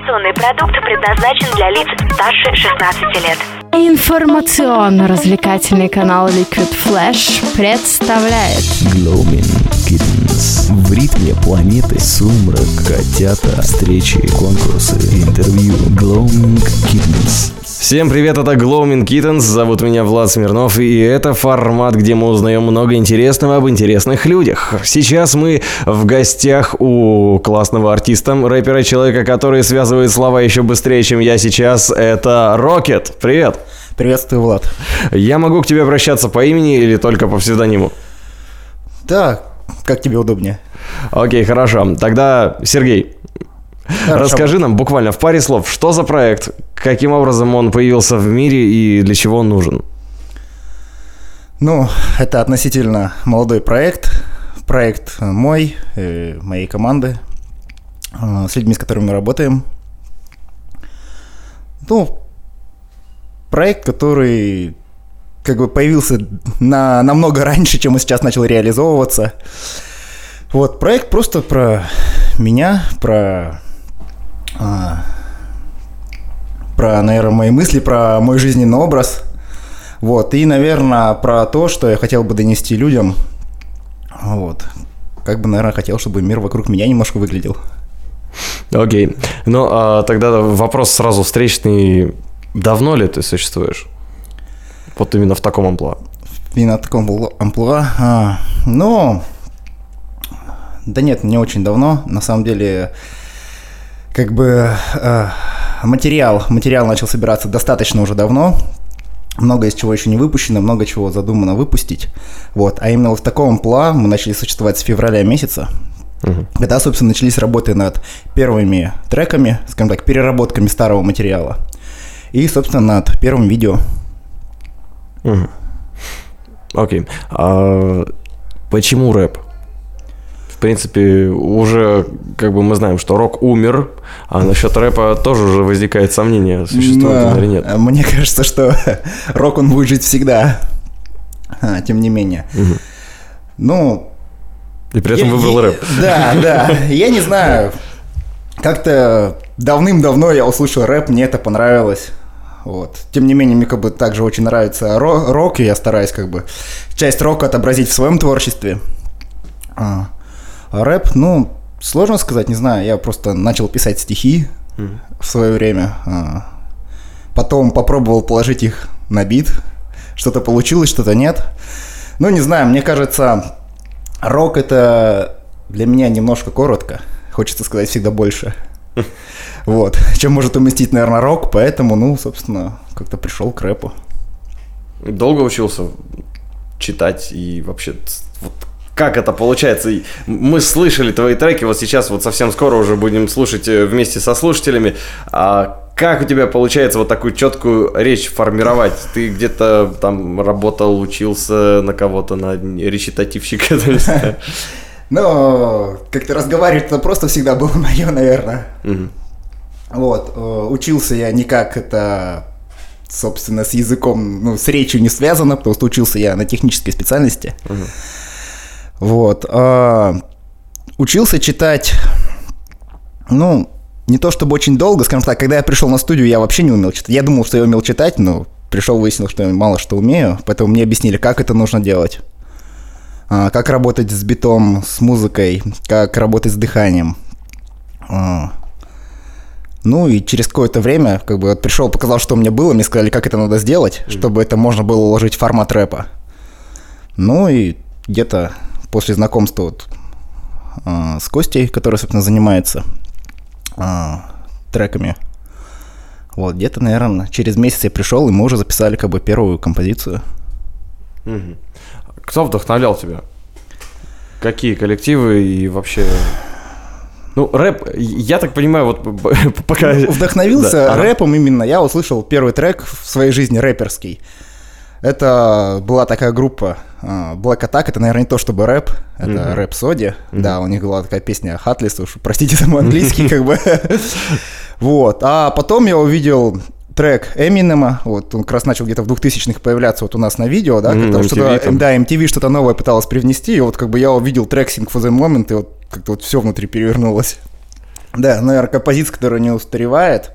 Информационный продукт предназначен для лиц старше 16 лет. Информационно-развлекательный канал Liquid Flash представляет Glowing Kittens. В ритме планеты сумрак, котята, встречи, конкурсы, интервью. Glowing Kittens. Всем привет, это Glowing Kittens, зовут меня Влад Смирнов, и это формат, где мы узнаем много интересного об интересных людях. Сейчас мы в гостях у классного артиста, рэпера, человека, который связывает слова еще быстрее, чем я сейчас, это Рокет. Привет! Приветствую, Влад. Я могу к тебе обращаться по имени или только по псевдониму? Да, как тебе удобнее. Окей, хорошо. Тогда, Сергей, Хорошо. расскажи нам буквально в паре слов, что за проект, каким образом он появился в мире и для чего он нужен? Ну, это относительно молодой проект. Проект мой, э, моей команды, э, с людьми, с которыми мы работаем. Ну, проект, который как бы появился на, намного раньше, чем он сейчас начал реализовываться. Вот, проект просто про меня, про а, про, наверное, мои мысли, про мой жизненный образ. Вот, и, наверное, про то, что я хотел бы донести людям. Вот. Как бы, наверное, хотел, чтобы мир вокруг меня немножко выглядел. Окей. Ну, а тогда вопрос сразу встречный. Давно ли ты существуешь? Вот именно в таком амплуа. Именно в таком амплуа. А, ну, да нет, не очень давно. На самом деле, как бы э, материал, материал начал собираться достаточно уже давно. Много из чего еще не выпущено, много чего задумано выпустить. Вот. А именно в таком амплуа мы начали существовать с февраля месяца. Мгм. Когда, собственно, начались работы над первыми треками, скажем так, переработками старого материала. И, собственно, над первым видео. Мгм. Окей. А почему рэп? В принципе, уже как бы мы знаем, что рок умер, а насчет рэпа тоже уже возникает сомнение, существует он Но, или нет. Мне кажется, что рок он будет жить всегда. А, тем не менее. Мгм. Ну, И при этом я- выбрал я- рэп. Да, да. Я не знаю. Как-то давным-давно я услышал рэп, мне это понравилось. Вот. Тем не менее, мне как бы также очень нравится ро- рок, и я стараюсь как бы часть рока отобразить в своем творчестве. А рэп, ну, сложно сказать, не знаю, я просто начал писать стихи Мгм. в свое время. а, Потом попробовал положить их на бит. Что-то получилось, что-то нет. Ну, не знаю, мне кажется, рок это для меня немножко коротко. Хочется сказать всегда больше. Вот. Чем может уместить, наверное, рок, поэтому, ну, собственно, как-то пришел к рэпу. Долго учился читать и вообще вот как это получается? Мы слышали твои треки, вот сейчас вот совсем скоро уже будем слушать э, вместе со слушателями. А как у тебя получается вот такую четкую речь формировать? Ты где-то там работал, учился на кого-то, на речитативщика? Но как-то разговаривать это просто всегда было мое, наверное. Вот. э, Учился я никак это, собственно, с языком, ну, с речью не связано, потому что учился я на технической специальности. Мгм. Вот. а, Учился читать, ну, не то чтобы очень долго, скажем так, когда я пришел на студию, я вообще не умел читать. Я думал, что я умел читать, но пришел, выяснил, что я мало что умею, поэтому мне объяснили, как это нужно делать. А, Как работать с битом, с музыкой, как работать с дыханием. А, Ну и через какое-то время, как бы вот пришел, показал, что у меня было, мне сказали, как это надо сделать, чтобы это можно было уложить в формат рэпа. Ну и где-то после знакомства вот, а, с Костей, который, собственно, занимается а, треками, вот, где-то, наверное, через месяц я пришел, и мы уже записали как бы первую композицию. Кто вдохновлял тебя? Какие коллективы и вообще... Ну, рэп, я так понимаю, вот пока... Ну, Вдохновился Да, рэпом именно. Я услышал первый трек в своей жизни рэперский. Это была такая группа а, Black Attack, это, наверное, не то чтобы рэп, это Мгм. рэп Соди. Да, у них была такая песня Хатлис, уж простите за мой английский, как бы. Вот. А потом я увидел трек Эминема, вот он как раз начал где-то в 2000-х появляться вот у нас на видео, да, как-то MTV что-то, да, MTV что-то новое пыталась привнести, и вот как бы я увидел трек Sing for the Moment, и вот как-то вот все внутри перевернулось. Да, наверное, композиция, которая не устаревает.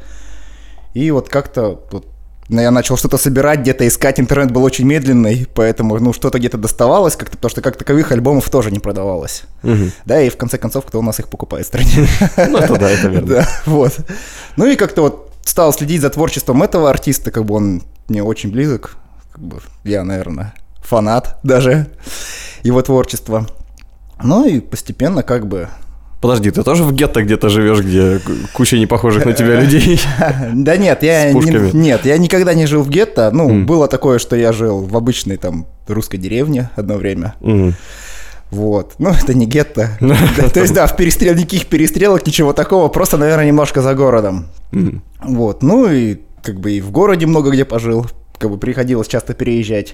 И вот как-то вот, я начал что-то собирать, где-то искать. Интернет был очень медленный, поэтому ну что-то где-то доставалось, как-то, потому что как таковых альбомов тоже не продавалось. Мгм. Да, и в конце концов, кто у нас их покупает в стране? Ну, это да, это верно. Да, вот. Ну и как-то вот стал следить за творчеством этого артиста, как бы он мне очень близок. Как бы я, наверное, фанат даже его творчества. Ну и постепенно как бы... Подожди, ты тоже в гетто где-то живешь, где куча непохожих на тебя людей? Да нет, я нет, я никогда не жил в гетто. Ну, было такое, что я жил в обычной там русской деревне одно время. Вот. Ну, это не гетто. То есть, да, в перестрел... никаких перестрелок, ничего такого, просто, наверное, немножко за городом. Вот. Ну и как бы и в городе много где пожил. Как бы приходилось часто переезжать.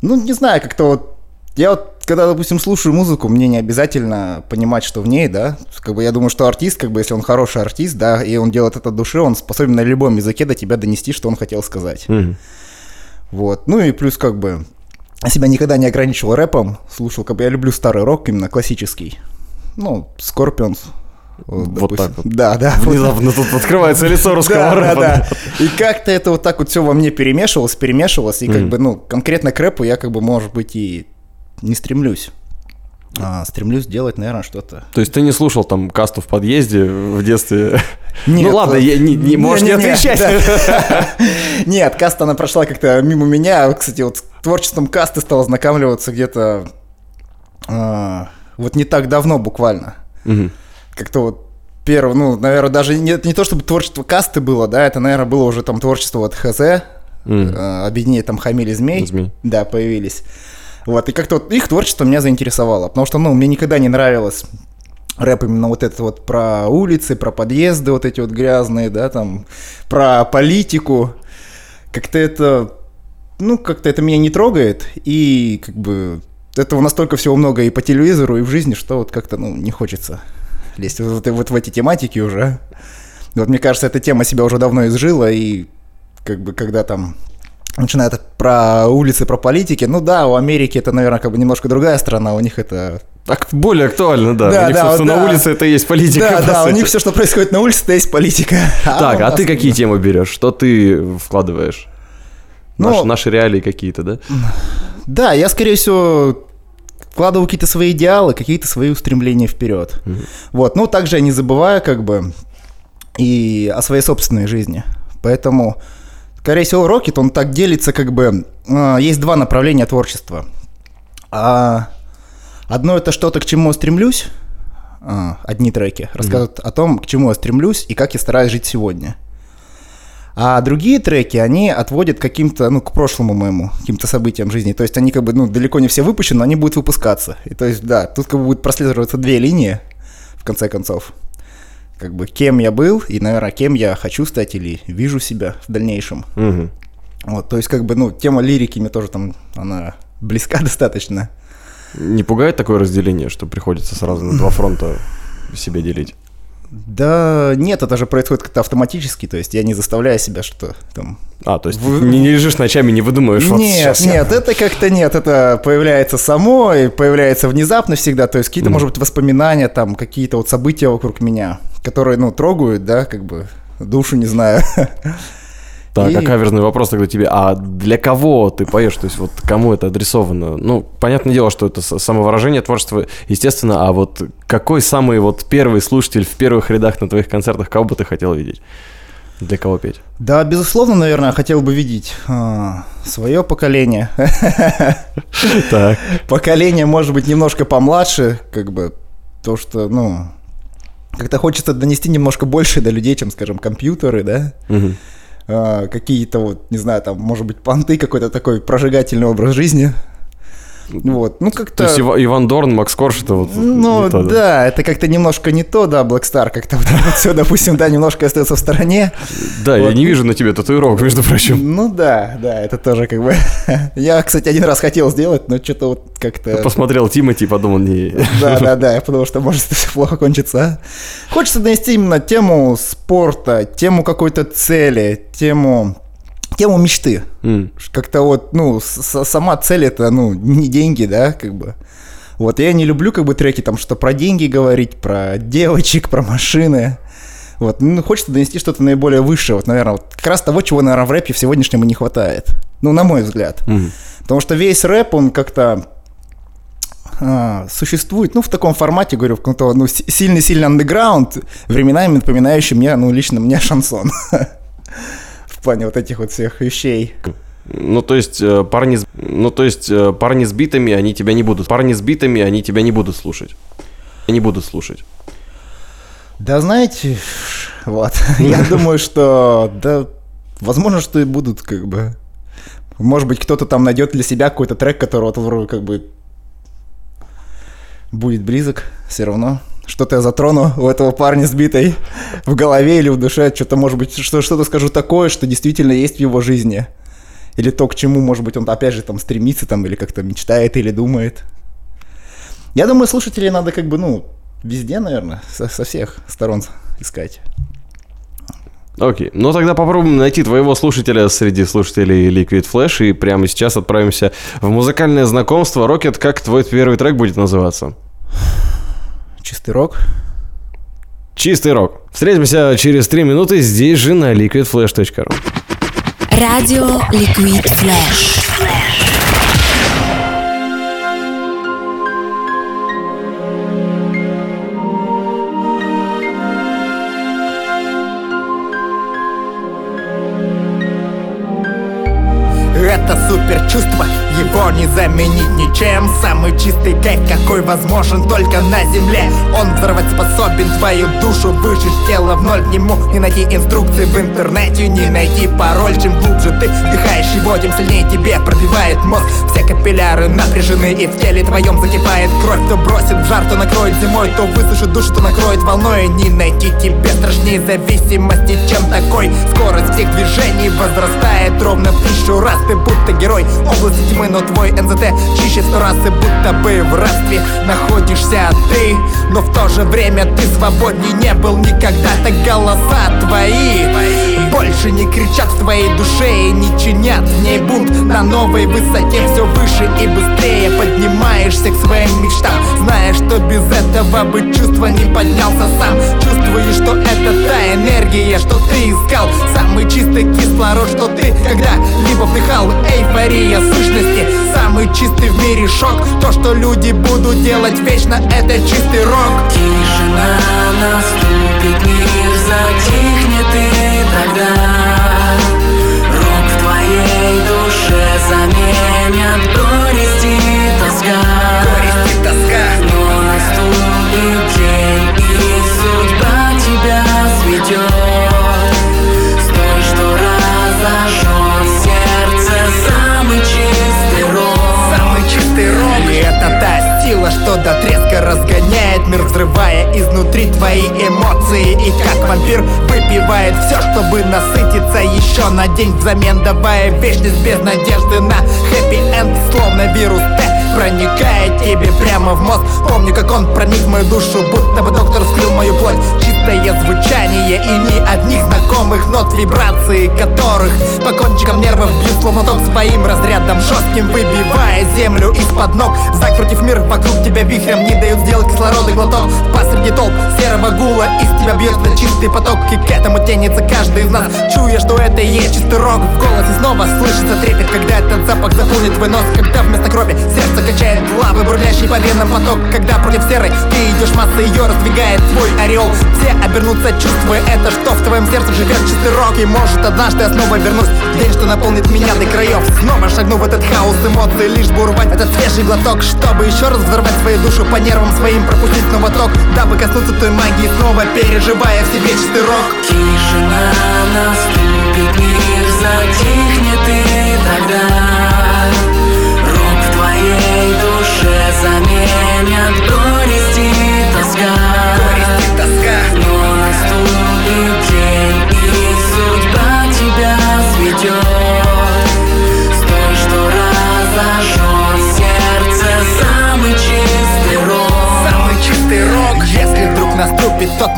Ну, не знаю, как-то вот... Я вот, когда, допустим, слушаю музыку, мне не обязательно понимать, что в ней, да. Как бы я думаю, что артист, как бы, если он хороший артист, да, и он делает это от души, он способен на любом языке до тебя донести, что он хотел сказать. Мгм. Вот. Ну и плюс как бы я себя никогда не ограничивал рэпом, слушал, как бы я люблю старый рок, именно классический. Ну, Scorpions. Вот так вот. Да, да. вот Внезапно тут открывается лицо русского да, да, рэпа. да. И как-то это вот так вот все во мне перемешивалось, перемешивалось, и как Мгм. бы, ну, конкретно к рэпу я как бы, может быть, и не стремлюсь. А, стремлюсь делать, наверное, что-то. То есть ты не слушал там касту в подъезде в детстве? Нет, ну ладно, э, я не, не- можешь не не-не-не, отвечать. да. Нет, каста, она прошла как-то мимо меня. Кстати, вот с творчеством касты стал ознакомливаться где-то а, вот не так давно буквально. Мгм. Как-то вот первый, ну, наверное, даже не, не то, чтобы творчество касты было, да, это, наверное, было уже там творчество вот ХЗ, Мгм. э, объединение там Хамиль и Змей. Змей. Да, появились. Вот, и как-то вот их творчество меня заинтересовало, потому что, ну, мне никогда не нравилось рэп именно вот это вот про улицы, про подъезды вот эти вот грязные, да, там, про политику. Как-то это, ну, как-то это меня не трогает, и как бы этого настолько всего много и по телевизору, и в жизни, что вот как-то, ну, не хочется лезть вот, вот в эти тематики уже. Вот мне кажется, эта тема себя уже давно изжила, и как бы когда там начинают про улицы, про политики, ну да, у Америки это, наверное, как бы немножко другая страна, у них это... Так более актуально, да. Да, у них, да, собственно, да. на улице это и есть политика. да, да, у сути. них все, что происходит на улице, это есть политика. Так, у а ты какие темы берешь? Что ты вкладываешь? Ну- Наши, наши реалии какие-то, да? Да, я, скорее всего, вкладываю какие-то свои идеалы, какие-то свои устремления вперед. Вот, ну, также я не забываю, как бы, и о своей собственной жизни. Поэтому, скорее всего, Рокет, он так делится, как бы, а, есть два направления творчества. А, одно это что-то, к чему я стремлюсь, а, одни треки, рассказывают о том, к чему я стремлюсь и как я стараюсь жить сегодня. А другие треки, они отводят каким-то, ну, к прошлому моему, каким-то событиям жизни. То есть они как бы, ну, далеко не все выпущены, но они будут выпускаться. И то есть, да, тут как бы будет прослеживаться две линии, в конце концов. Как бы, кем я был и, наверное, кем я хочу стать или вижу себя в дальнейшем. Мгм. Вот, то есть, как бы, ну, тема лирики мне тоже там, она близка достаточно. Не пугает такое разделение, что приходится сразу на два фронта себе делить? Да нет, это же происходит как-то автоматически, то есть я не заставляю себя, что там... А, то есть Вы- не, не лежишь ночами, не выдумываешь, вот Нет, сейчас я- нет, это как-то нет, это появляется само и появляется внезапно всегда, то есть какие-то, Мгм. может быть, воспоминания, там, какие-то вот события вокруг меня, которые, ну, трогают, да, как бы, душу, не знаю. Так, а И- каверзный вопрос тогда тебе. А для кого ты поешь? То есть вот кому это адресовано? Ну, понятное дело, что это самовыражение, творчество, естественно, а вот какой самый вот первый слушатель в первых рядах на твоих концертах, кого бы ты хотел видеть? Для кого петь? Да, безусловно, наверное, хотел бы видеть свое поколение. Так. Поколение, может быть, немножко помладше, как бы, то, что, ну, как-то хочется донести немножко больше до людей, чем, скажем, компьютеры, да, Мгм. А, какие-то вот, не знаю, там, может быть, понты, какой-то такой прожигательный образ жизни. Вот, ну То как-то... есть Ива- Иван Дорн, Макс Корж, это вот Ну не то, да, это как-то немножко не то, да, Black Star, как-то вот, все, допустим, да, немножко остается в стороне. Да, я Вот. не вижу на тебе татуировок, между прочим. Ну да, да, это тоже как бы... Я, кстати, один раз хотел сделать, но что-то вот как-то... Посмотрел Тимати и подумал, не... Да, да, да, я подумал, что может это плохо кончится. а. Хочется донести именно тему спорта, тему какой-то цели, тему, тему мечты. М. Как-то вот, ну, сама цель это, ну, не деньги, да, как бы. Вот я не люблю как бы треки там что про деньги говорить, про девочек, про машины. Вот, ну, хочется донести что-то наиболее высшее, вот, наверное, вот как раз того, чего, наверное, в рэпе в сегодняшнем и не хватает. Ну, на мой взгляд. Потому что весь рэп, он как-то а, существует, ну, в таком формате, говорю, в каком-то, ну, си- сильный-сильный андеграунд, временами напоминающий мне, ну, лично мне шансон. В плане вот этих вот всех вещей. Ну, то есть, э, парни, с- ну, то есть, э, парни с битами, они тебя не будут. Парни с битами, они тебя не будут слушать. Не будут слушать. Да, знаете, вот, я думаю, что, да, возможно, что и будут, как бы, может быть, кто-то там найдет для себя какой-то трек, который вот вроде как бы будет близок все равно. Что-то я затрону у этого парня сбитой в голове или в душе, что-то, может быть, что, что-то скажу такое, что действительно есть в его жизни. Или то, к чему, может быть, он опять же там стремится, там, или как-то мечтает, или думает. Я думаю, слушателей надо как бы, ну, везде, наверное, со, со всех сторон искать. Окей, ну тогда попробуем найти твоего слушателя среди слушателей Liquid Flash и прямо сейчас отправимся в музыкальное знакомство. Рокет, как твой первый трек будет называться? Чистый рок. Чистый рок. Встретимся через три минуты здесь же на liquidflash.ru. Радио Liquid Flash. Это супер чувство, его не заменить ничем Самый чистый кайф, какой возможен только на земле. Он взорвать способен твою душу, выжечь тело в ноль. К нему не найти инструкции в интернете, не найти пароль. Чем глубже ты вдыхаешь его, тем сильнее тебе пробивает мозг. Все капилляры напряжены и в теле твоем закипает кровь. То бросит в жар, то накроет зимой, то высушит душу, то накроет волной. Не найти тебе страшнее зависимости, чем такой. Скорость всех движений возрастает ровно в тысячу раз. Ты будто герой области тьмы, но твой НЗТ чище сто раз И будто бы в рабстве находишься ты. Но в то же время ты свободней не был никогда Так голоса твои больше не кричат в твоей душе И не чинят в ней бунт. На новой высоте все выше и быстрее Поднимаешься к своим мечтам. Зная, что без этого бы чувство не поднялся сам. Чувствуешь, что это та энергия, что ты искал. Самый чистый кислород, что ты когда-либо вдыхал. Эйфория сущности, самый чистый в мире шок. То, что люди будут делать вечно, это чистый рок. Тишина наступит, мир затихнет и тогда Рок в твоей душе заменят. Горесть и тоска. Горесть и тоска. Но наступит день и судьба тебя сведет сила, что до треска разгоняет мир Взрывая изнутри твои эмоции. И как вампир выпивает все, чтобы насытиться еще на день Взамен давая вечность без надежды на хэппи-энд Словно вирус Т проникает тебе прямо в мозг. Помню, как он проник в мою душу, будто бы доктор вскрыл мою плоть Чистое звучание и ни одних знакомых нот Вибрации которых по кончикам нервов бьют словно ток своим разрядом Жестким выбивая землю из-под ног. Закрутив мир вокруг тебя вихрем Не дают сделать кислородный глоток. Посреди толп серого гула Из тебя бьется чистый поток И к этому тянется каждый из нас. Чуя, что это и есть чистый рок В голосе снова слышится трепет Когда этот запах заполнит твой нос. Когда вместо крови сердце качает лавы Бурлящий по венам поток Когда против серой ты идешь масса Ее раздвигает твой орел Все обернутся чувствуя это Что в твоем сердце живет чистый рок. И может однажды я снова вернусь День, что наполнит меня до краев Снова шагну в этот хаос эмоций Лишь бы урвать этот свежий глоток Чтобы еще раз взорвать свою душу По нервам своим пропустить снова ток Дабы коснуться той магии Снова переживая в себе чистый рок. Тишина наступит, мир затихнет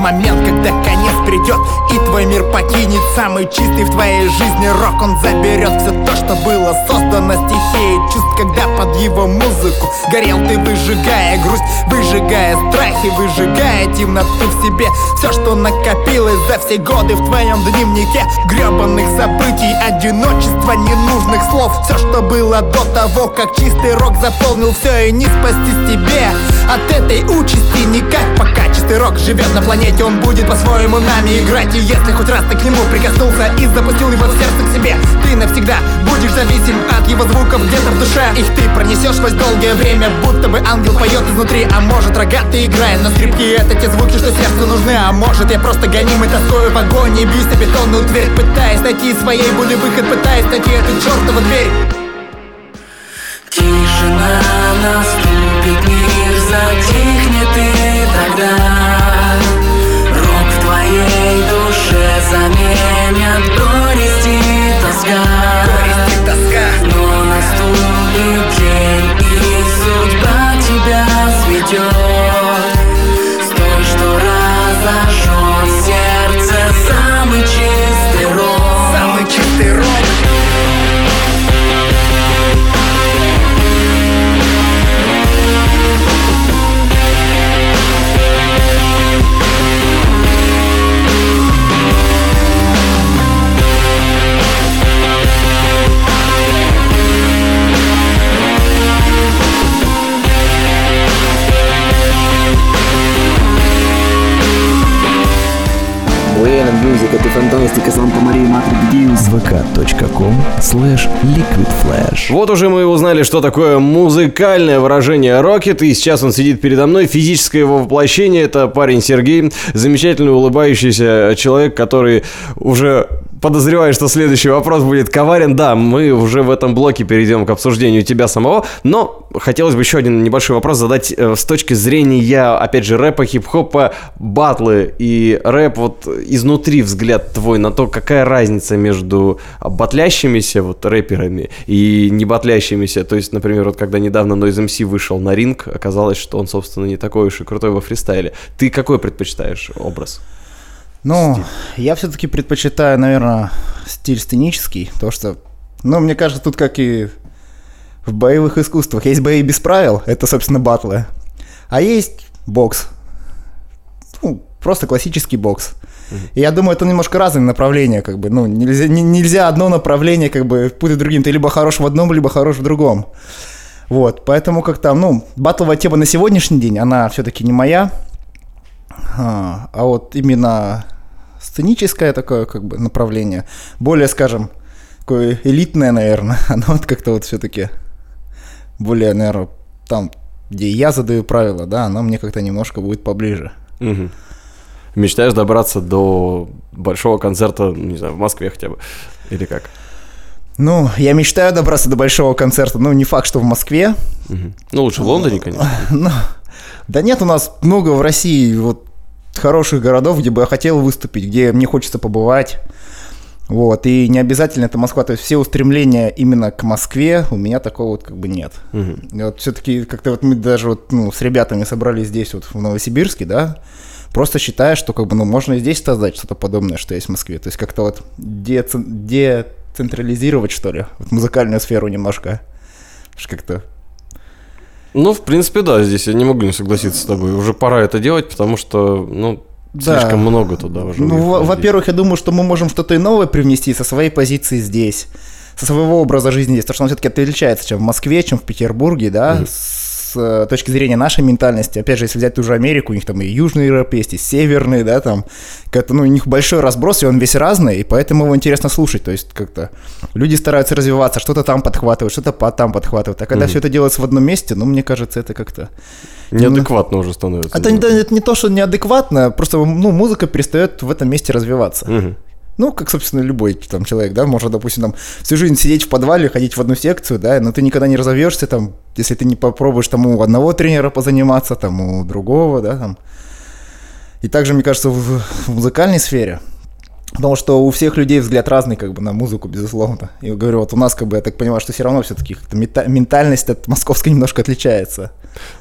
момент, когда конец придет И твой мир покинет самый чистый в твоей жизни рок. Он заберет все то, что было создано стихией. Чувств Когда под его музыку горел ты, выжигая грусть Выжигая страхи, выжигая темноту в себе. Все, что накопилось за все годы в твоем дневнике. Гребаных событий, одиночества, ненужных слов. Все, что было до того, как чистый рок заполнил все И не спастись тебе. От этой участи никак Пока чистый рок живет на планете, он будет по-своему нами играть. И если хоть раз ты к нему прикоснулся и запустил его в сердце к себе Ты навсегда будешь зависим от его звуков где-то в душе. Их ты пронесешь сквозь долгое время, будто бы ангел поет изнутри. А может рогатый играет на скрипке, это те звуки, что сердцу нужны. А может я просто гонимый тоскою в огонь и бьюсь на бетонную дверь Пытаясь найти своей боли выход, пытаясь найти эту чертову дверь. Тишина наступит, мир затихнет и тогда. Рок в твоей душе заменят горесть и тоска. Но наступит день slash liquid flash. Вот уже мы узнали, что такое музыкальное выражение Рокет, и сейчас он сидит передо мной. Физическое его воплощение – это парень Сергей, замечательный улыбающийся человек, который уже подозреваю, что следующий вопрос будет коварен. Да, мы уже в этом блоке перейдем к обсуждению тебя самого, но хотелось бы еще один небольшой вопрос задать э, с точки зрения, опять же, рэпа, хип-хопа, батлы и рэп, вот изнутри взгляд твой на то, какая разница между батлящимися вот рэперами и не батлящимися. То есть, например, вот когда недавно Noise MC вышел на ринг, оказалось, что он, собственно, не такой уж и крутой во фристайле. Ты какой предпочитаешь образ? Ну, я все-таки предпочитаю, наверное, стиль сценический, то что, ну, мне кажется, тут как и в боевых искусствах. Есть бои без правил, это, собственно, батлы, а есть бокс. Ну, просто классический бокс. И я думаю, это немножко разные направления, как бы, ну, нельзя, не- нельзя одно направление, как бы, путать другим. Ты либо хорош в одном, либо хорош в другом. Вот, поэтому как там, ну, батловая тема на сегодняшний день, она все-таки не моя. А, а вот именно сценическое такое как бы направление, более, скажем, такое элитное, наверное, оно вот как-то вот все-таки более, наверное, там, где я задаю правила, да, оно мне как-то немножко будет поближе. Мгм. Мечтаешь добраться до большого концерта, ну, не знаю, в Москве хотя бы? Или как? Ну, я мечтаю добраться до большого концерта, ну, не факт, что в Москве. Мгм. Ну, лучше в Лондоне, конечно. Ну, да нет, у нас много в России вот хороших городов, где бы я хотел выступить, где мне хочется побывать. Вот, и не обязательно это Москва, то есть все устремления именно к Москве у меня такого вот как бы нет. И вот все-таки как-то вот мы даже вот, ну, с ребятами собрались здесь вот в Новосибирске, да, просто считая, что как бы, ну, можно и здесь создать что-то подобное, что есть в Москве. То есть как-то вот децен- децентрализировать, что ли, вот музыкальную сферу немножко. Как-то Ну, в принципе, да, здесь я не могу не согласиться с тобой. Уже пора это делать, потому что, ну, Да. слишком много туда уже. Ну, во-первых, я думаю, что мы можем что-то и новое привнести со своей позиции здесь, со своего образа жизни здесь, потому что он все-таки отличается, чем в Москве, чем в Петербурге, да, с э, точки зрения нашей ментальности. Опять же, если взять ту же Америку, у них там и южный рэп есть, и северный, да, там, как-то, ну, у них большой разброс, и он весь разный, и поэтому его интересно слушать, то есть как-то люди стараются развиваться, что-то там подхватывают, что-то там подхватывают, а когда все это делается в одном месте, ну, мне кажется, это как-то... Неадекватно уже становится. Это, не- это не то, что неадекватно, просто, ну, музыка перестает в этом месте развиваться. Мгм. Ну, как, собственно, любой там человек, да, может, допустим, там всю жизнь сидеть в подвале, ходить в одну секцию, да, но ты никогда не разовьешься, там, если ты не попробуешь там у одного тренера позаниматься, там, у другого, да, там. И также, мне кажется, в, музыкальной сфере, потому что у всех людей взгляд разный, как бы, на музыку, безусловно. И говорю, вот у нас, как бы, я так понимаю, что все равно все-таки ментальность от московской немножко отличается.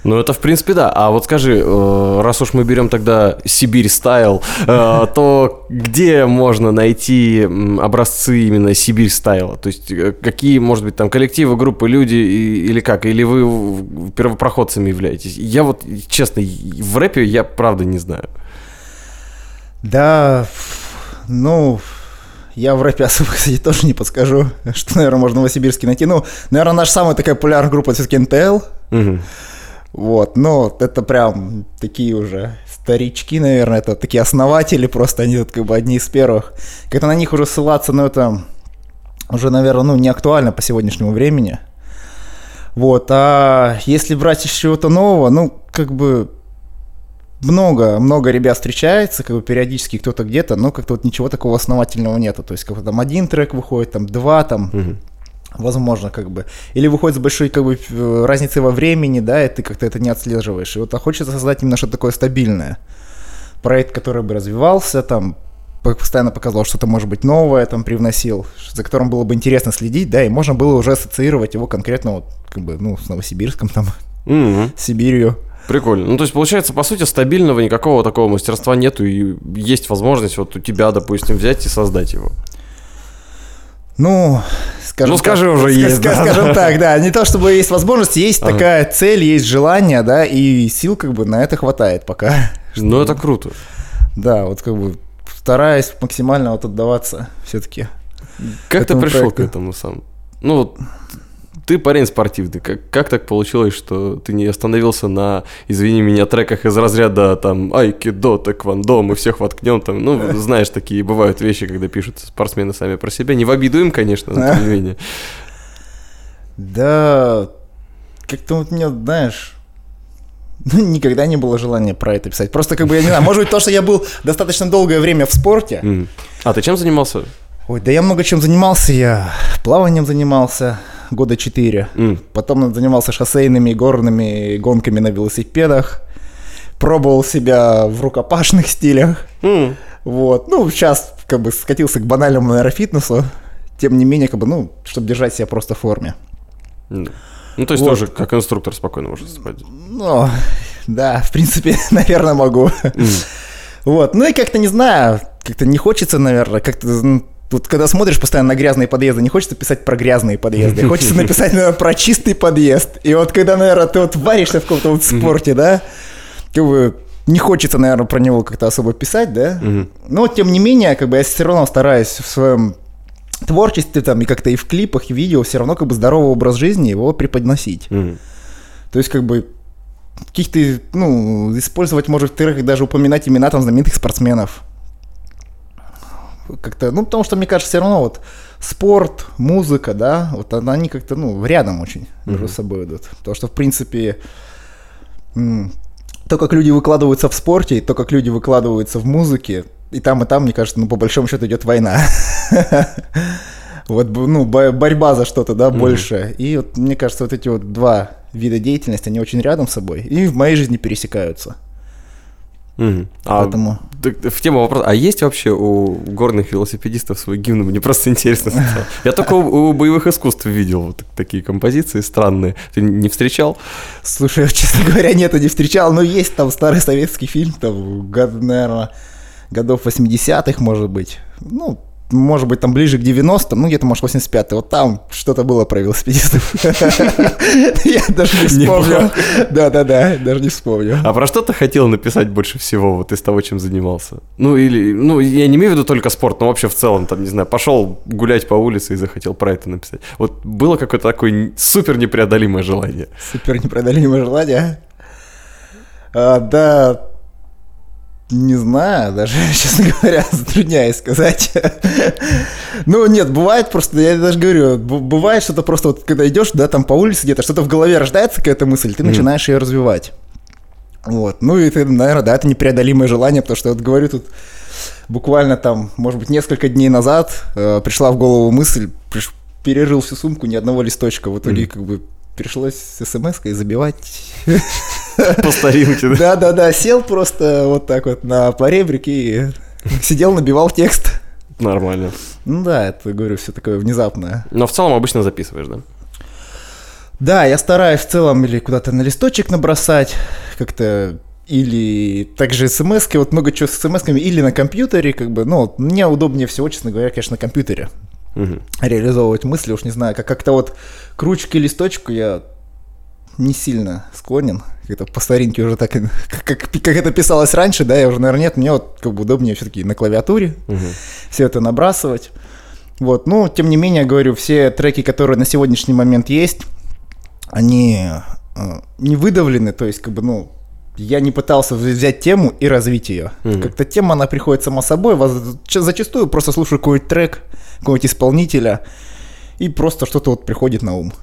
Ну, это, в принципе, да. А вот скажи, э, раз уж мы берем тогда Сибирь стайл, э, то где можно найти образцы именно Сибирь стайла? То есть э, какие, может быть, там коллективы, группы, люди и- или как? Или вы первопроходцами являетесь? Я вот, честно, в рэпе я правда не знаю. Да, ну, я в рэпе особо, кстати, тоже не подскажу, что, наверное, можно в Новосибирске найти. Ну, наверное, наша самая такая популярная группа все-таки НТЛ. Мгм. Вот, но это прям такие уже старички, наверное, это такие основатели просто, они тут как бы одни из первых. Как-то на них уже ссылаться, ну, это уже, наверное, ну, не актуально по сегодняшнему времени. Вот, а если брать из чего-то нового, ну, как бы много, много ребят встречается, как бы периодически кто-то где-то, но как-то вот ничего такого основательного нету. То есть, как бы там один трек выходит, там два, там Мгм. возможно, как бы. Или выходит с большой, как бы, э, разницей во времени, да, и ты как-то это не отслеживаешь. И вот а хочется создать именно что-то такое стабильное. Проект, который бы развивался, там, по- постоянно показывал что-то, может быть, новое, там, привносил, за которым было бы интересно следить, да, и можно было уже ассоциировать его конкретно, вот, как бы, ну, с Новосибирском, там, с Сибирью. Прикольно. Ну, то есть, получается, по сути, стабильного никакого такого мастерства нету, и есть возможность вот у тебя, допустим, взять и создать его. Ну, скажем Ну, скажи так, уже, есть, ска- да. Скажем так, да. Не то чтобы есть возможность, есть Ага. такая цель, есть желание, да, и сил как бы на это хватает пока. Ну, это круто. Да, вот как бы стараюсь максимально вот отдаваться все-таки. Как ты пришел к проекту. этому сам? Ну, вот ты парень спортивный. Как, как так получилось, что ты не остановился на, извини меня, треках из разряда там айкидо, тэквондо, мы всех воткнем там. Ну, знаешь, такие бывают вещи, когда пишут спортсмены сами про себя. Не в обиду им, конечно, но тем не менее. Да, как-то вот мне, знаешь, ну, никогда не было желания про это писать. Просто как бы, я не знаю, может быть, то, что я был достаточно долгое время в спорте. А ты чем занимался? Ой, да я много чем занимался. Я плаванием занимался года четыре. М. Потом занимался шоссейными горными гонками на велосипедах. Пробовал себя в рукопашных стилях. М. Вот. Ну, сейчас как бы скатился к банальному аэрофитнесу. Тем не менее, как бы, ну, чтобы держать себя просто в форме. М. Ну, то есть Вот. тоже как инструктор спокойно можешь спать. Ну, да, в принципе, наверное, могу. Вот. Ну и как-то не знаю, как-то не хочется, наверное, как-то. Вот когда смотришь постоянно на грязные подъезды, не хочется писать про грязные подъезды. Хочется написать, наверное, про чистый подъезд. И вот когда, наверное, ты вот варишься в каком-то вот спорте, да, как бы не хочется, наверное, про него как-то особо писать, да. Но, тем не менее, как бы я все равно стараюсь в своем творчестве там и как-то и в клипах, и видео все равно как бы здоровый образ жизни его преподносить. То есть, как бы, каких-то, ну, использовать, может, в треках даже упоминать имена там знаменитых спортсменов. Как-то, ну, потому что, мне кажется, все равно вот спорт, музыка, да, вот они как-то, ну, рядом очень между собой идут. Потому что, в принципе, то, как люди выкладываются в спорте, и то, как люди выкладываются в музыке, и там, и там, мне кажется, ну, по большому счету идет война. Вот, ну, бо- борьба за что-то, да, больше. И вот, мне кажется, вот эти вот два вида деятельности, они очень рядом с собой. И в моей жизни пересекаются. Мгм. А Поэтому... в тему вопроса, а есть вообще у горных велосипедистов свой гимн? Мне просто интересно стало. Я только у, у боевых искусств видел вот такие композиции странные. Ты не встречал? Слушай, честно говоря, нет, не встречал, но есть там старый советский фильм, там, год, наверное, годов 80-х, может быть. Ну, может быть, там ближе к 90-м, ну, где-то, может, 85-й. Вот там что-то было про велосипедистов. Я даже не вспомню. Да-да-да, даже не вспомню. А про что ты хотел написать больше всего вот из того, чем занимался? Ну, или, ну, я не имею в виду только спорт, но вообще в целом, там, не знаю, пошел гулять по улице и захотел про это написать. Вот было какое-то такое супер непреодолимое желание. Супер непреодолимое желание. А, да, не знаю, даже, честно говоря, затрудняюсь сказать. Ну, нет, бывает просто, я даже говорю, бывает что-то просто, вот когда идешь, да, там по улице где-то, что-то в голове рождается какая-то мысль, ты начинаешь ее развивать. Вот, ну и ты, наверное, да, это непреодолимое желание, потому что, вот говорю, тут буквально там, может быть, несколько дней назад э, пришла в голову мысль, приш- перерыл всю сумку, ни одного листочка, в итоге как бы пришлось смс-кой забивать. По старинке, да? Да-да-да, сел просто вот так вот на поребрике и сидел, набивал текст. Нормально. Ну да, это, говорю, все такое внезапное. Но в целом обычно записываешь, да? Да, я стараюсь в целом или куда-то на листочек набросать, как-то или также смс вот много чего с смс или на компьютере, как бы, ну, мне удобнее всего, честно говоря, конечно, на компьютере Мгм. реализовывать мысли, уж не знаю, как как-то вот к ручке листочку я не сильно склонен, как-то по старинке уже так, как, как, как это писалось раньше, да, я уже, наверное, нет, мне вот как бы удобнее все-таки на клавиатуре Мгм. все это набрасывать. Вот, ну, тем не менее, говорю, все треки, которые на сегодняшний момент есть, они э, не выдавлены, то есть, как бы, ну, я не пытался взять тему и развить ее. Мгм. Как-то тема, она приходит сама собой. ч- Зачастую просто слушаю какой-нибудь трек, какого-нибудь исполнителя, и просто что-то вот приходит на ум.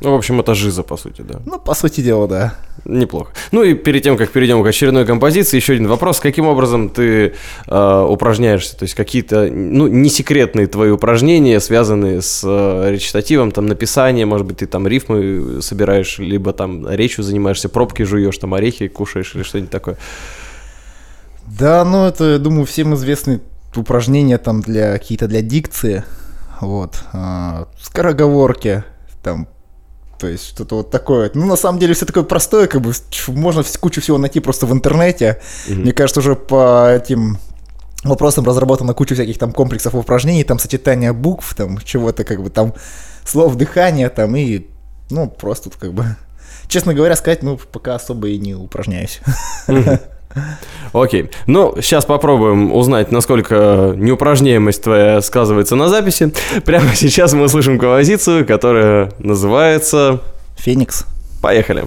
Ну, в общем, это жиза, по сути, да. Ну, по сути дела, да. Неплохо. Ну и перед тем, как перейдем к очередной композиции, еще один вопрос. Каким образом ты э, упражняешься? То есть какие-то, ну, не секретные твои упражнения, связанные с э, речитативом, там, написание, может быть, ты там рифмы собираешь, либо там речью занимаешься, пробки жуешь, там, орехи кушаешь или что-нибудь такое. Да, ну это, я думаю, всем известные упражнения там для какие-то для дикции, вот, а, скороговорки, там, то есть что-то вот такое. Ну, на самом деле, все такое простое, как бы можно кучу всего найти просто в интернете. Мне кажется, уже по этим вопросам разработана куча всяких там комплексов упражнений, там сочетания букв, там чего-то как бы там слов дыхания там и, ну, просто тут как бы... Честно говоря, сказать, ну, пока особо и не упражняюсь. Окей. Ну, сейчас попробуем узнать, насколько неупражняемость твоя сказывается на записи. Прямо сейчас мы услышим композицию, которая называется... Феникс. Поехали.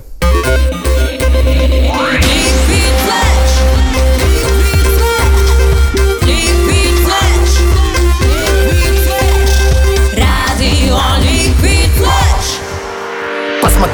Радио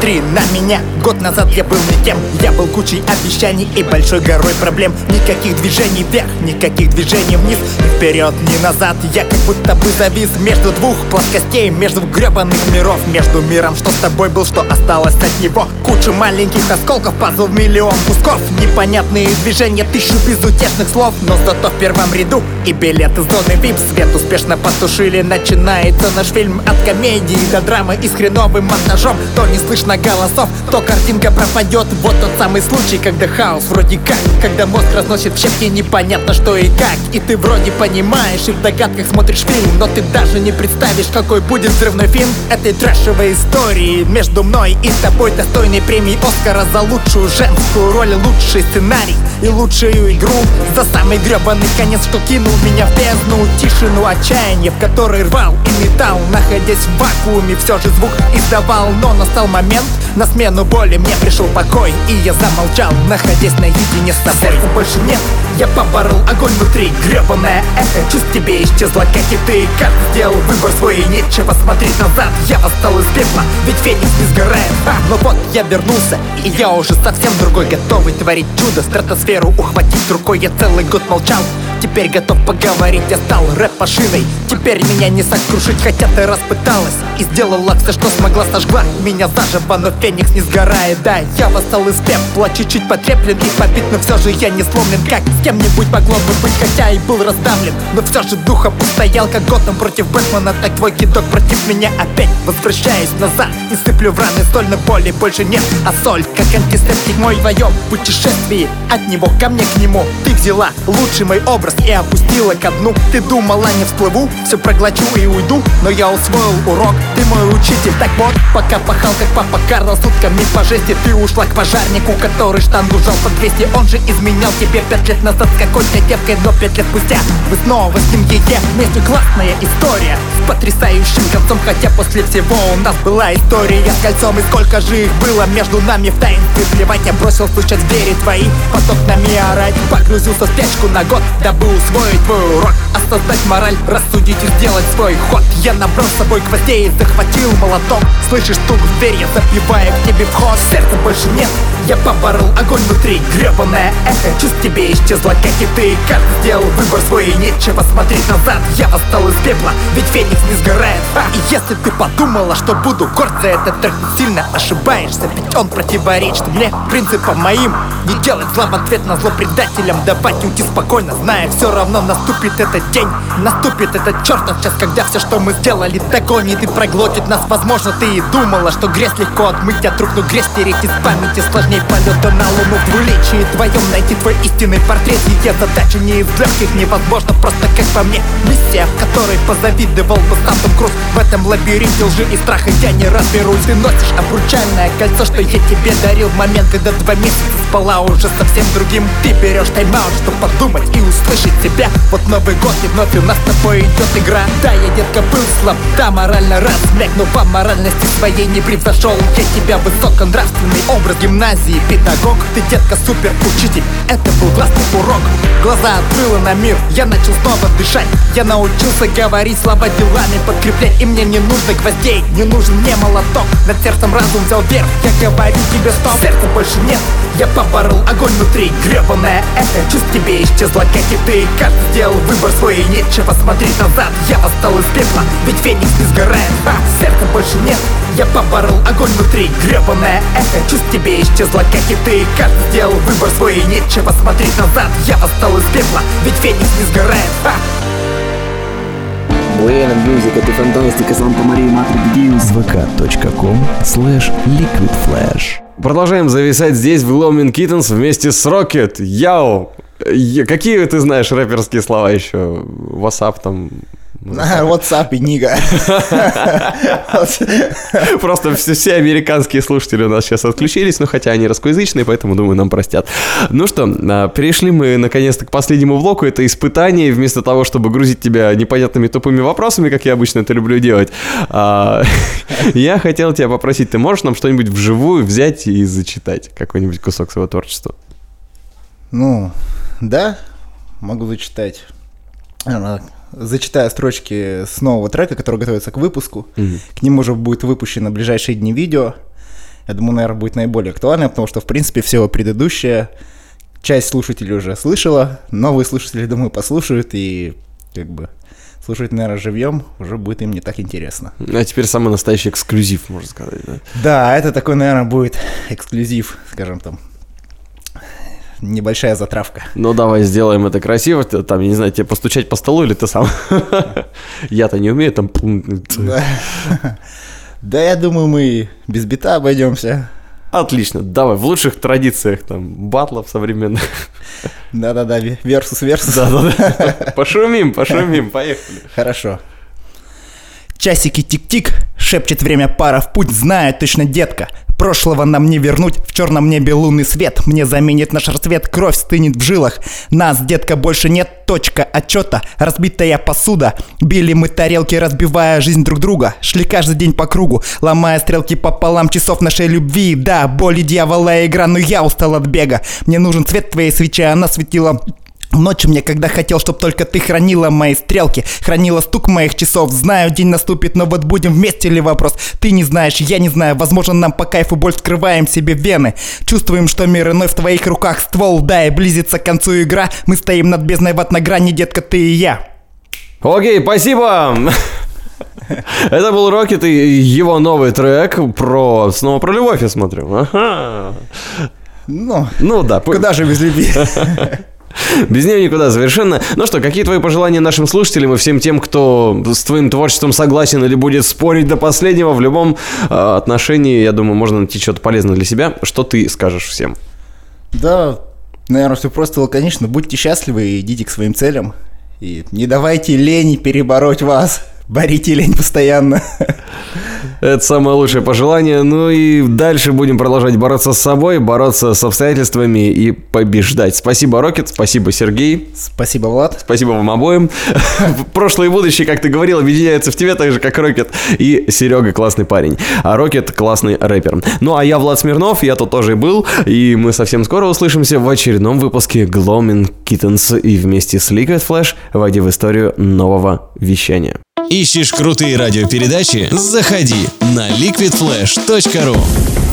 Посмотри на меня, год назад я был не тем. Я был кучей обещаний и большой горой проблем. Никаких движений вверх, никаких движений вниз. Ни вперед, ни назад, я как будто бы завис Между двух плоскостей, между гребаных миров Между миром, что с тобой был, что осталось от него. Кучу маленьких осколков, пазл в миллион кусков. Непонятные движения, тысячу безутешных слов. Но зато в первом ряду и билет из зоны VIP Свет успешно потушили, начинается наш фильм От комедии до драмы и с хреновым монтажом. То не слышно голосов, то картинка пропадет Вот тот самый случай, когда хаос вроде как Когда мозг разносит в щепки, непонятно что и как. И ты вроде понимаешь и в догадках смотришь фильм Но ты даже не представишь, какой будет взрывной фильм Этой трэшевой истории. Между мной и тобой Достойной премии Оскара за лучшую женскую роль Лучший сценарий и лучшую игру. За самый гребаный конец, что кинул меня в бездну Тишину отчаяния, в которой рвал и металл Находясь в вакууме, все же звук издавал Но настал момент, на смену боли мне пришел покой И я замолчал, находясь наедине с собой. Сердца больше нет, я поборол огонь внутри. Гребаное эхо, чувств тебе исчезло, как и ты. Как сделал выбор свой и нечего смотреть назад. Я восстал из пепла, ведь феникс не сгорает. А, Но вот я вернулся, и я уже совсем другой. Готовый творить чудо, стратосферу ухватить рукой. Я целый год молчал, Теперь готов поговорить, я стал рэп-машиной. Теперь меня не сокрушить, хотя ты раз пыталась И сделала все, что смогла, сожгла. Меня заживо Но феникс не сгорает, да, я восстал из пепла Чуть-чуть потреплен и побит, но все же я не сломлен. Как с кем-нибудь могло бы быть, хотя и был раздавлен. Но все же духом устоял, как Готэм против Бэтмена. Так твой кидок против меня опять. Возвращаюсь назад и сыплю в раны соль, но боли больше нет. А соль, антисептик мой в твоем путешествии От него ко мне к нему. Ты взяла лучший мой образ и опустила ко дну. Ты думала не всплыву, все проглочу и уйду. Но я усвоил урок, ты мой учитель. Так вот, пока пахал как папа Карло сутками по жести Ты ушла к пожарнику, который штангу жал по 200 Он же изменял тебе пять лет назад. С какой-то девкой Но пять лет спустя. Вы снова с ним едем Вместе классная история. С потрясающим концом. Хотя после всего у нас была история. С кольцом И сколько же их было между нами в таинстве Плевать я бросил стучать двери твои. Поток нами орать. Погрузился в спячку на год Дабы усвоить твой урок. Осознать мораль, рассудить и сделать свой ход. Я набрал с собой гвоздей и захватил молоток. Слышишь стук в дверь, я забиваю к тебе вход. Сердца больше нет, я поборол огонь внутри. Гребаное эхо, чувств тебе исчезло, как и ты Как сделал выбор свой и нечего смотреть назад. Я восстал из пепла, ведь феникс не сгорает. Ха! И если ты подумала, что буду горд за этот трек ты Сильно ошибаешься, ведь он противоречит мне Принципам моим Не делать зла в ответ на зло предателям. Давать уйти спокойно, зная, все равно наступит этот день. Наступит этот чертов час, когда все, что мы сделали, догонит и проглотит нас. Возможно, ты и думала, что грязь легко отмыть от рук Но грязь стереть из памяти сложнее полета на луну. В двуличии твоем найти твой истинный портрет. Ее задача не из легких, невозможно просто как по мне. Миссия, в которой позавидовал бы сам Том Круз. В этом лабиринте лжи и страха я не разберусь. Ты носишь обручальное кольцо, что я тебе дарил В момент, когда два месяца спала уже совсем другим. Ты берешь тайм-аут, чтобы подумать и услышать себя Вот Новый год и вновь у нас с тобой идет игра. Да, я детка был слаб, да, морально размяк Но по моральности своей не превзошел. Я тебя высоконравственный образ гимназии. Педагог, ты детка супер учитель Это был классный урок. Глаза открыла на мир, я начал снова дышать. Я научился говорить слова делами подкреплять. И мне не нужно гвоздей, не нужен мне молоток. Над сердцем разум взял верх, я говорю тебе стоп Сердца больше нет, я поборол огонь внутри Гребаное эхо, чувств тебе исчезло, как и ты Каждый сделал выбор свой и нечего смотреть назад. Я восстал из пепла, ведь феникс не сгорает. А, Сердца больше нет, я поборол огонь внутри Гребаное эхо, чувств тебе исчезло, как и ты Каждый сделал выбор свой и нечего смотреть назад. Я восстал из пепла, ведь феникс не сгорает. А. Buena Music, это фантастика, Санта-Мария, Матрик Дьюз. vk.com slash liquidflash Продолжаем зависать здесь в Gloaming Kittens вместе с Rocket. Яу! Е- Какие ты знаешь рэперские слова еще? WhatsApp там... WhatsApp и Нига. Просто все, американские слушатели у нас сейчас отключились, но хотя они русскоязычные, поэтому, думаю, нам простят. Ну что, а, перешли мы наконец-то к последнему блоку. Это испытание. Вместо того, чтобы грузить тебя непонятными тупыми вопросами, как я обычно это люблю делать, а, я хотел тебя попросить, ты можешь нам что-нибудь вживую взять и зачитать? Какой-нибудь кусок своего творчества? Ну, да, могу зачитать. Зачитаю строчки с нового трека, который готовится к выпуску. К нему уже будет выпущено в ближайшие дни видео. Я думаю, наверное, будет наиболее актуально, потому что, в принципе, все предыдущее часть слушателей уже слышала, новые слушатели, думаю, послушают и как бы слушать, наверное, живьем уже будет им не так интересно. А теперь самый настоящий эксклюзив, можно сказать, да? Да, это такой, наверное, будет эксклюзив, скажем там, небольшая затравка. Ну, давай сделаем это красиво. Там, я не знаю, тебе постучать по столу или ты сам? Я-то не умею там... Да. Я думаю, мы без бита обойдемся. Отлично, давай, в лучших традициях там батлов современных. Да-да-да, версус версус. Да-да-да. Пошумим, пошумим, поехали. Хорошо. Часики тик-тик, шепчет время пара в путь, знаю точно, детка. Прошлого нам не вернуть, в черном небе лунный свет. Мне заменит наш рассвет, кровь стынет в жилах. Нас, детка, больше нет, точка отчета Разбитая посуда, били мы тарелки, разбивая жизнь друг друга. Шли каждый день по кругу, ломая стрелки пополам часов нашей любви. Да, боли дьявола игра, но я устал от бега. Мне нужен цвет твоей свечи, она светила Ночью мне, когда хотел, чтоб только ты хранила мои стрелки Хранила стук моих часов Знаю, день наступит, но вот будем вместе ли вопрос Ты не знаешь, я не знаю Возможно, нам по кайфу боль вскрываем себе вены Чувствуем, что мир иной в твоих руках ствол Да, и близится к концу игра Мы стоим над бездной вот на грани, детка, ты и я Окей, спасибо. Это был Рокет и его новый трек про... Снова про любовь, я смотрю. Ага. Ну, Ну да. куда же без любви? Без нее никуда совершенно. Ну что, какие твои пожелания нашим слушателям и всем тем, кто с твоим творчеством согласен или будет спорить до последнего в любом э, отношении, я думаю, можно найти что-то полезное для себя. Что ты скажешь всем? Да, наверное, все просто лаконично Будьте счастливы и идите к своим целям И не давайте лени перебороть вас Борите лень постоянно Это самое лучшее пожелание. Ну и дальше будем продолжать бороться с собой, бороться с обстоятельствами и побеждать. Спасибо, Рокет, спасибо, Сергей. Спасибо, Влад Спасибо вам обоим. Прошлое и будущее, как ты говорил, объединяются в тебе так же, как Рокет и Серега классный парень. А Рокет классный рэпер. Ну а я Влад Смирнов, я тут тоже и был. И мы совсем скоро услышимся в очередном выпуске Gloaming Kittens и вместе с Liquid Flash войди в историю нового вещания. Ищешь крутые радиопередачи? Заходи на liquidflash.ru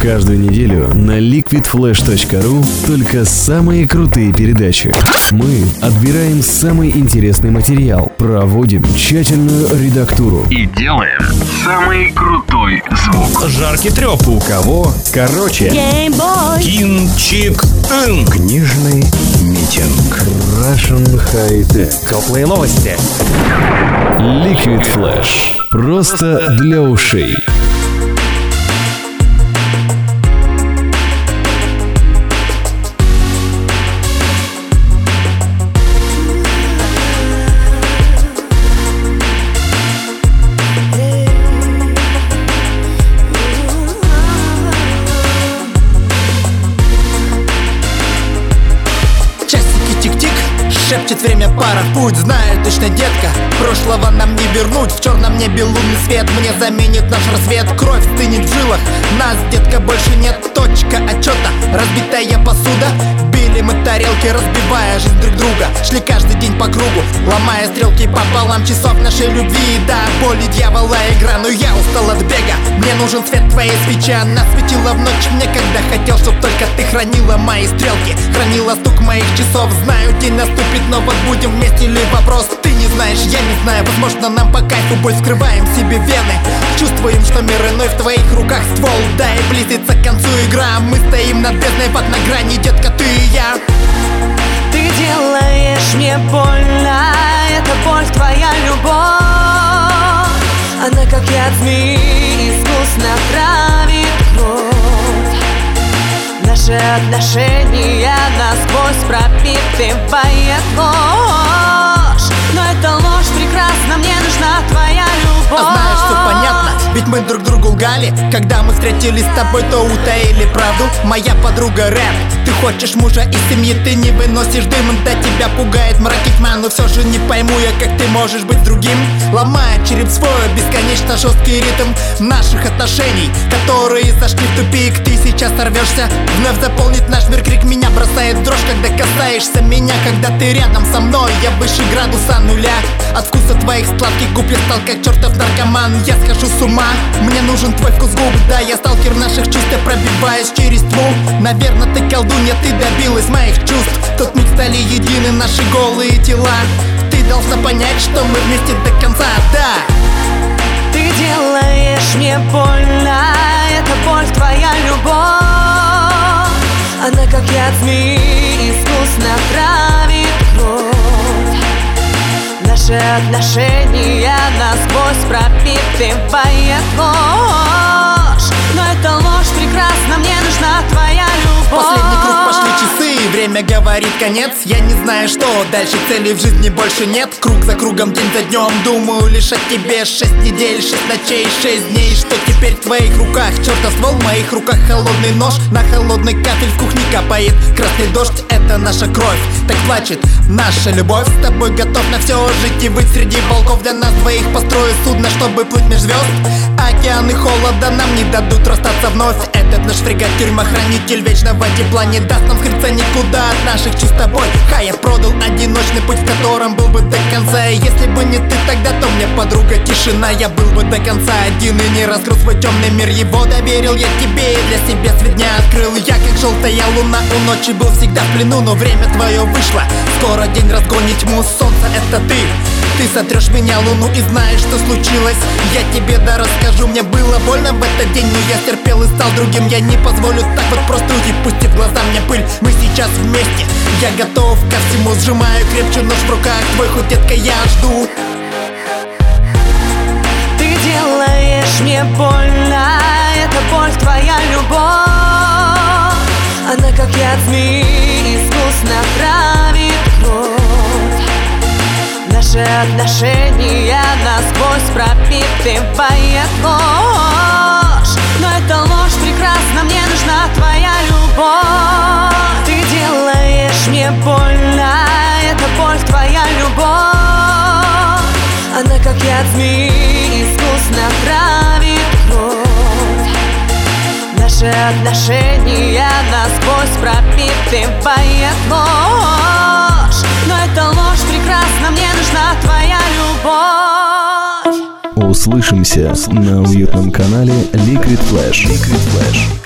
Каждую неделю на liquidflash.ru только самые крутые передачи. Мы отбираем самый интересный материал, проводим тщательную редактуру и делаем самый крутой звук. Жаркий треп. У кого? Короче. Кинчик. Книжный митинг. Russian High Tech. Теплые новости. Liquid Flash. Просто для ушей. Шепчет время пара. Путь Знаю точно, детка, прошлого нам не вернуть. В черном небе лунный свет мне заменит наш рассвет. Кровь стынет в жилах, нас, детка, больше нет. Точка отчета, разбитая посуда. Били мы тарелки, разбивая жизнь друг друга. Шли каждый день по кругу, ломая стрелки пополам часов нашей любви. Да, боль и дьявола игра, но я устал от бега. Мне нужен свет твоей свечи, она светила в ночь. Мне когда хотел, чтоб только ты хранила мои стрелки. Хранила стук моих часов, знаю день наступит Но вот будем вместе ли вопрос, ты не знаешь, я не знаю Возможно нам по кайфу боль скрываем себе вены. Чувствуем, что мир иной в твоих руках ствол. Да и близится к концу игра. Мы стоим над бездной, вот на грани, детка, ты и я. Ты делаешь мне больно Это боль твоя любовь. Она как яд змеи Искусно травит Наши отношения насквозь пропитывает ложь Но это ложь прекрасна Мне нужна твоя любовь. А знаешь, все понятно, ведь мы друг другу лгали. Когда мы встретились с тобой, то утаили правду. Моя подруга рэп. Ты хочешь мужа и семьи, ты не выносишь дым. Да тебя пугает мраки Но все же не пойму я, как ты можешь быть другим. Ломая череп свой, бесконечно жесткий ритм Наших отношений, которые зашли в тупик. Ты сейчас сорвешься, вновь заполнит наш мир. Крик Меня бросает дрожь, когда касаешься меня. Когда ты рядом со мной, я выше градуса нуля. От вкуса твоих сладких губ я стал как чертов наркоман. Я схожу с ума, мне нужен твой вкус губ Да, я сталкер наших чувств, я пробиваюсь через тьму. Наверное, ты колдунья, ты добилась моих чувств. Тот миг стали едины наши голые тела. Ты должна понять, что мы вместе до конца, да. Ты делаешь мне больно Это боль твоя любовь. Она как яд змеи Искусно травит кровь Наши отношения насквозь пропитывает ложь Но эта ложь прекрасна Мне нужна твоя любовь. Последний круг пошли часы, время говорит конец. Я не знаю, что дальше цели в жизни больше нет. Круг за кругом, день за днем, думаю лишь о тебе. Шесть недель, шесть ночей, шесть дней. Что теперь в твоих руках? Чертов ствол в моих руках холодный нож. На холодный кафель в кухне капает Красный дождь, это наша кровь Так плачет наша любовь. С тобой готов на все жить и быть среди волков. Для нас двоих построю судно, чтобы плыть меж звезд Океаны холода нам не дадут расстаться вновь. Этот наш фрегат тюрьма хранитель вечного тепла. Не даст нам скрыться никуда от наших с тобой я продал одиночный путь, в котором был бы до конца. И если бы не ты тогда, то мне подруга тишина. Я был бы до конца один и не раскрыл свой темный мир. Его доверил я тебе и для себя свет дня открыл. Я как желтая луна у ночи был всегда в плену Но время твое вышло, скоро день разгонит тьму Солнце это ты, ты сотрешь меня луну и знаешь, что случилось. Я тебе да расскажу, мне было больно в этот день Но я терпел и стал другим, я не позволю так вот просто уйти. Пусти в глаза мне пыль, мы сейчас вместе. Я готов ко всему, сжимаю крепче нож в руках. Твой хоть детка, я жду. Ты делаешь мне больно Это боль твоя любовь. Она как яд змеи Искусно травит кровь. Наши отношения насквозь пропитывает ложь Но эта ложь прекрасна, мне нужна твоя любовь делаешь мне больно, это боль твоя любовь Она как яд змеи искусно травит кровь Наши отношения насквозь пропитывает ложь Но эта ложь прекрасна, мне нужна твоя любовь Услышимся на уютном канале Liquid Flash. Liquid Flash.